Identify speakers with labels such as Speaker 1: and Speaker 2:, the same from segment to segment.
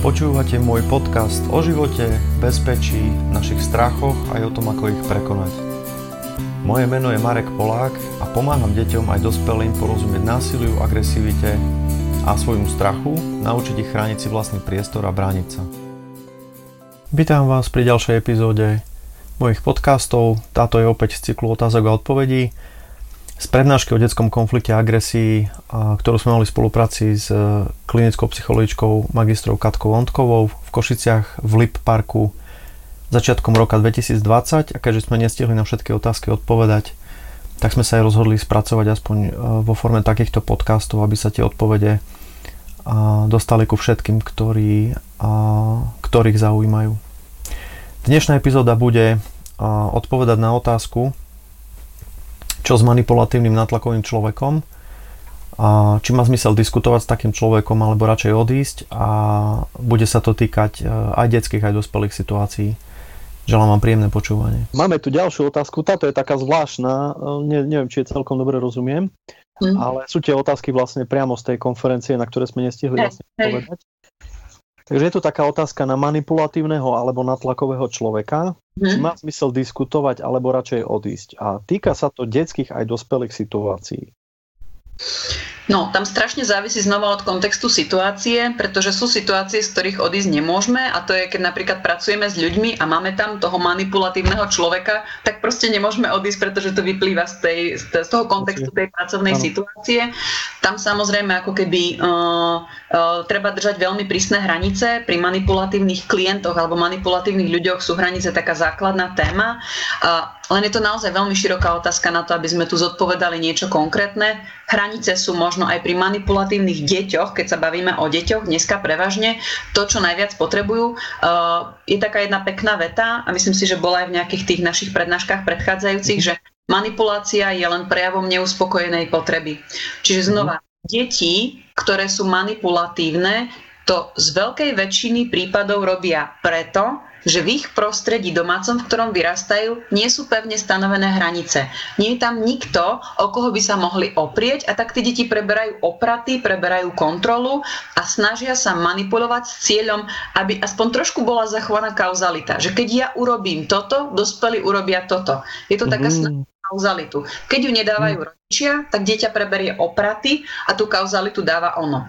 Speaker 1: Počúvate môj podcast o živote, bezpečí, našich strachoch aj o tom, ako ich prekonať. Moje meno je Marek Polák a pomáham deťom aj dospelým porozumieť násiliu, agresivite a svojmu strachu, naučiť ich chrániť si vlastný priestor a brániť sa. Vítam vás pri ďalšej epizóde mojich podcastov. Táto je opäť z cyklu otázok a odpovedí z prednášky o detskom konflikte a agresii, ktorú sme mali v spolupráci s e, klinickou psychologičkou magistrou Katkou Ondkovou v Košiciach v Lip Parku začiatkom roka 2020 a keďže sme nestihli na všetky otázky odpovedať, tak sme sa aj rozhodli spracovať aspoň e, vo forme takýchto podcastov, aby sa tie odpovede dostali ku všetkým, ktorí, ktorých zaujímajú. Dnešná epizóda bude odpovedať na otázku, čo s manipulatívnym natlakovým človekom, a či má zmysel diskutovať s takým človekom alebo radšej odísť a bude sa to týkať e, aj detských, aj dospelých situácií. Želám vám príjemné počúvanie.
Speaker 2: Máme tu ďalšiu otázku, táto je taká zvláštna, e, ne, neviem, či je celkom dobre rozumiem, mm. ale sú tie otázky vlastne priamo z tej konferencie, na ktoré sme nestihli vlastne povedať. Takže je tu taká otázka na manipulatívneho alebo natlakového človeka, či má zmysel diskutovať alebo radšej odísť. A týka sa to detských aj dospelých situácií.
Speaker 3: No, tam strašne závisí znova od kontextu situácie, pretože sú situácie, z ktorých odísť nemôžeme a to je, keď napríklad pracujeme s ľuďmi a máme tam toho manipulatívneho človeka, tak proste nemôžeme odísť, pretože to vyplýva z, tej, z toho kontextu tej pracovnej ano. situácie. Tam samozrejme ako keby uh, uh, treba držať veľmi prísne hranice. Pri manipulatívnych klientoch alebo manipulatívnych ľuďoch sú hranice taká základná téma. Uh, len je to naozaj veľmi široká otázka na to, aby sme tu zodpovedali niečo konkrétne. Hranice sú možno aj pri manipulatívnych deťoch, keď sa bavíme o deťoch, dneska prevažne to, čo najviac potrebujú. Uh, je taká jedna pekná veta a myslím si, že bola aj v nejakých tých našich prednáškach predchádzajúcich, že manipulácia je len prejavom neuspokojenej potreby. Čiže znova, deti, ktoré sú manipulatívne, to z veľkej väčšiny prípadov robia preto, že v ich prostredí domácom, v ktorom vyrastajú, nie sú pevne stanovené hranice. Nie je tam nikto, o koho by sa mohli oprieť a tak tí deti preberajú opraty, preberajú kontrolu a snažia sa manipulovať s cieľom, aby aspoň trošku bola zachovaná kauzalita. Že keď ja urobím toto, dospelí urobia toto. Je to taká mm-hmm. kauzalitu. Keď ju nedávajú mm. rodičia, tak dieťa preberie opraty a tú kauzalitu dáva ono.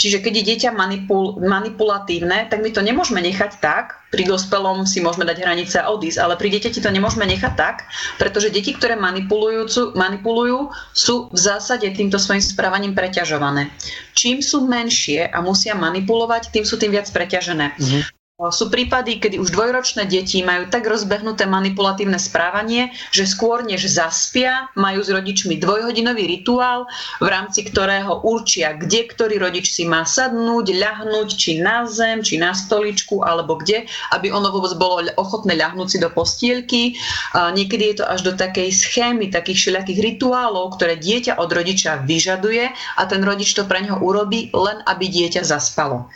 Speaker 3: Čiže keď je dieťa manipul, manipulatívne, tak my to nemôžeme nechať tak, pri dospelom si môžeme dať hranice a odísť, ale pri dieťati to nemôžeme nechať tak, pretože deti, ktoré manipulujú, manipulujú, sú v zásade týmto svojim správaním preťažované. Čím sú menšie a musia manipulovať, tým sú tým viac preťažené. Mm-hmm. Sú prípady, kedy už dvojročné deti majú tak rozbehnuté manipulatívne správanie, že skôr než zaspia, majú s rodičmi dvojhodinový rituál, v rámci ktorého určia, kde ktorý rodič si má sadnúť, ľahnúť, či na zem, či na stoličku, alebo kde, aby ono vôbec bolo ochotné ľahnúť si do postielky. niekedy je to až do takej schémy, takých všelijakých rituálov, ktoré dieťa od rodiča vyžaduje a ten rodič to pre neho urobí, len aby dieťa zaspalo.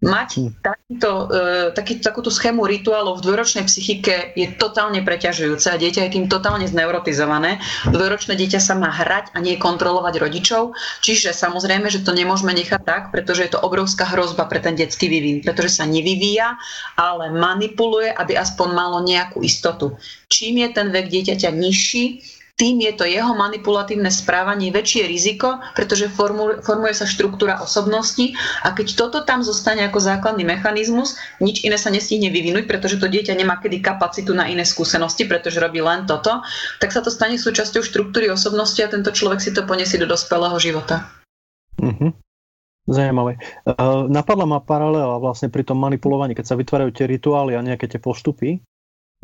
Speaker 3: Mať hm. takýto, e, taký, takúto schému rituálov v dvojročnej psychike je totálne preťažujúce a dieťa je tým totálne zneurotizované. Dvojročné dieťa sa má hrať a nie kontrolovať rodičov, čiže samozrejme, že to nemôžeme nechať tak, pretože je to obrovská hrozba pre ten detský vývin, pretože sa nevyvíja, ale manipuluje, aby aspoň malo nejakú istotu. Čím je ten vek dieťaťa nižší, tým je to jeho manipulatívne správanie väčšie riziko, pretože formuje, sa štruktúra osobnosti a keď toto tam zostane ako základný mechanizmus, nič iné sa nestihne vyvinúť, pretože to dieťa nemá kedy kapacitu na iné skúsenosti, pretože robí len toto, tak sa to stane súčasťou štruktúry osobnosti a tento človek si to poniesie do dospelého života.
Speaker 2: Mm-hmm. Zajímavé. Uh, napadla ma paralela vlastne pri tom manipulovaní, keď sa vytvárajú tie rituály a nejaké tie postupy,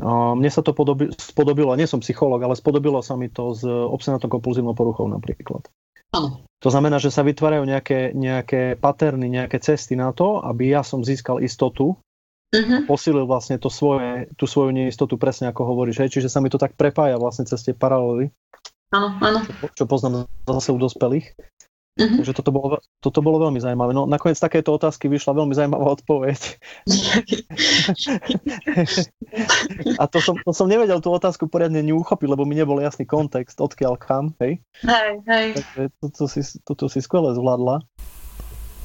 Speaker 2: mne sa to podobi, spodobilo, nie som psychológ, ale spodobilo sa mi to s obsenatou kompulzívnou poruchou napríklad.
Speaker 3: Ano.
Speaker 2: To znamená, že sa vytvárajú nejaké, nejaké paterny, nejaké cesty na to, aby ja som získal istotu, uh-huh. posilil vlastne to svoje, tú svoju neistotu, presne ako hovoríš. Hej? Čiže sa mi to tak prepája vlastne cez tie paralely.
Speaker 3: Áno, áno.
Speaker 2: Čo, čo poznám zase u dospelých. Uh-huh. Takže toto bolo, toto bolo veľmi zaujímavé. No nakoniec takéto otázky vyšla veľmi zaujímavá odpoveď. a to som, to som nevedel tú otázku poriadne neuchopiť, lebo mi nebol jasný kontext, odkiaľ kam, hej?
Speaker 3: Hej, hej.
Speaker 2: Takže toto si, toto si skvele zvládla.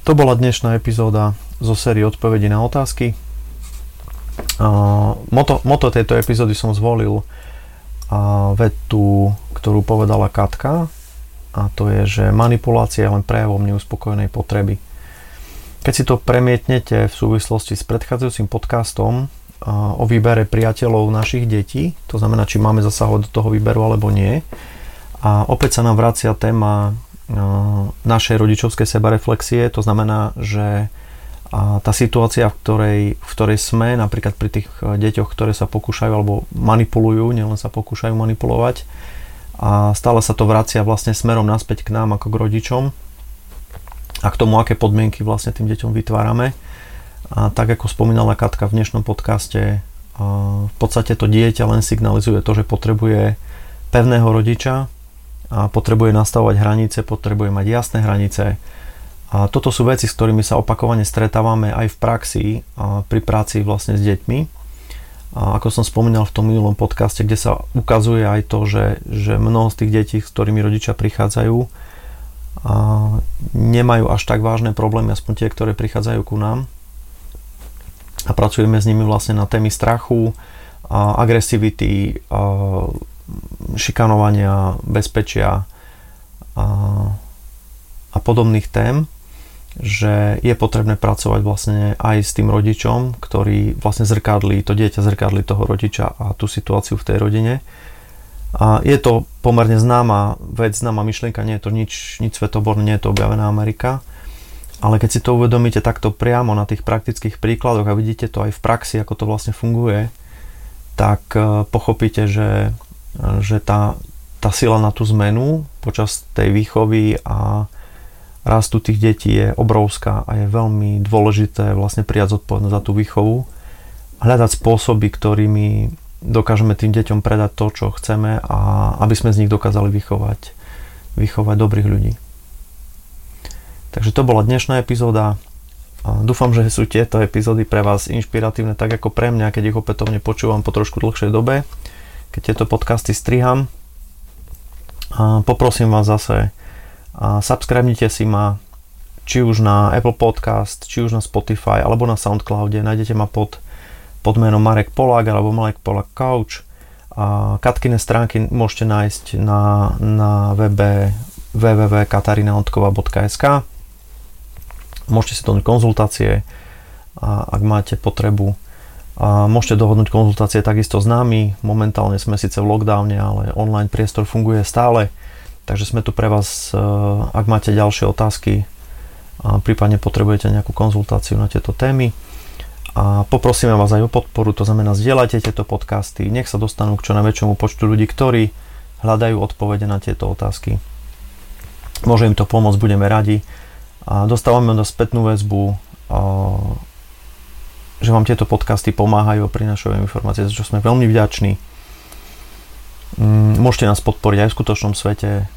Speaker 1: To bola dnešná epizóda zo série odpovedí na otázky. Uh, moto, moto tejto epizódy som zvolil uh, vetu, ktorú povedala Katka a to je, že manipulácia je len prejavom neuspokojenej potreby. Keď si to premietnete v súvislosti s predchádzajúcim podcastom o výbere priateľov našich detí, to znamená, či máme zasahovať do toho výberu alebo nie, a opäť sa nám vracia téma našej rodičovskej sebareflexie, to znamená, že tá situácia, v ktorej, v ktorej sme, napríklad pri tých e, deťoch, ktoré sa pokúšajú alebo manipulujú, nielen sa pokúšajú manipulovať, a stále sa to vracia vlastne smerom naspäť k nám ako k rodičom a k tomu, aké podmienky vlastne tým deťom vytvárame. A tak ako spomínala Katka v dnešnom podcaste, v podstate to dieťa len signalizuje to, že potrebuje pevného rodiča, a potrebuje nastavovať hranice, potrebuje mať jasné hranice. A toto sú veci, s ktorými sa opakovane stretávame aj v praxi, pri práci vlastne s deťmi. A ako som spomínal v tom minulom podcaste, kde sa ukazuje aj to, že, že mnoho z tých detí, s ktorými rodičia prichádzajú, a nemajú až tak vážne problémy, aspoň tie, ktoré prichádzajú ku nám. A pracujeme s nimi vlastne na témy strachu, a agresivity, a šikanovania, bezpečia a, a podobných tém, že je potrebné pracovať vlastne aj s tým rodičom, ktorý vlastne zrkadlí, to dieťa zrkadlí toho rodiča a tú situáciu v tej rodine. A je to pomerne známa vec, známa myšlienka, nie je to nič, nič svetoborné, nie je to objavená Amerika, ale keď si to uvedomíte takto priamo na tých praktických príkladoch a vidíte to aj v praxi, ako to vlastne funguje, tak eh, pochopíte, že že tá, tá sila na tú zmenu počas tej výchovy a rastu tých detí je obrovská a je veľmi dôležité vlastne prijať zodpovednosť za tú výchovu, hľadať spôsoby, ktorými dokážeme tým deťom predať to, čo chceme a aby sme z nich dokázali vychovať, vychovať dobrých ľudí. Takže to bola dnešná epizóda. Dúfam, že sú tieto epizódy pre vás inšpiratívne, tak ako pre mňa, keď ich opätovne počúvam po trošku dlhšej dobe keď tieto podcasty striham. Poprosím vás zase, a subscribnite si ma či už na Apple Podcast, či už na Spotify, alebo na Soundcloude. Nájdete ma pod, pod menom Marek Polák alebo Marek Polák Couch. A Katkine stránky môžete nájsť na, na webe www.katarinaodkova.sk Môžete si dohnúť konzultácie, a ak máte potrebu a môžete dohodnúť konzultácie takisto s nami. Momentálne sme síce v lockdowne, ale online priestor funguje stále. Takže sme tu pre vás, e, ak máte ďalšie otázky a prípadne potrebujete nejakú konzultáciu na tieto témy. A poprosíme vás aj o podporu, to znamená zdieľajte tieto podcasty, nech sa dostanú k čo najväčšiemu počtu ľudí, ktorí hľadajú odpovede na tieto otázky. Môže im to pomôcť, budeme radi. A dostávame do spätnú väzbu že vám tieto podcasty pomáhajú a prinašajú informácie, za čo sme veľmi vďační. Mm, môžete nás podporiť aj v skutočnom svete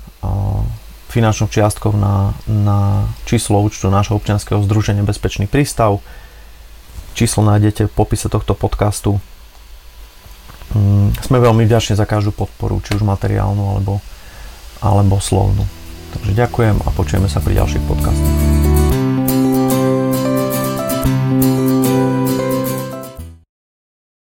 Speaker 1: finančnou čiastkou na, na číslo účtu nášho občianskeho združenia Bezpečný prístav. Číslo nájdete v popise tohto podcastu. Mm, sme veľmi vďační za každú podporu, či už materiálnu alebo, alebo slovnú. Takže ďakujem a počujeme sa pri ďalších podcastoch.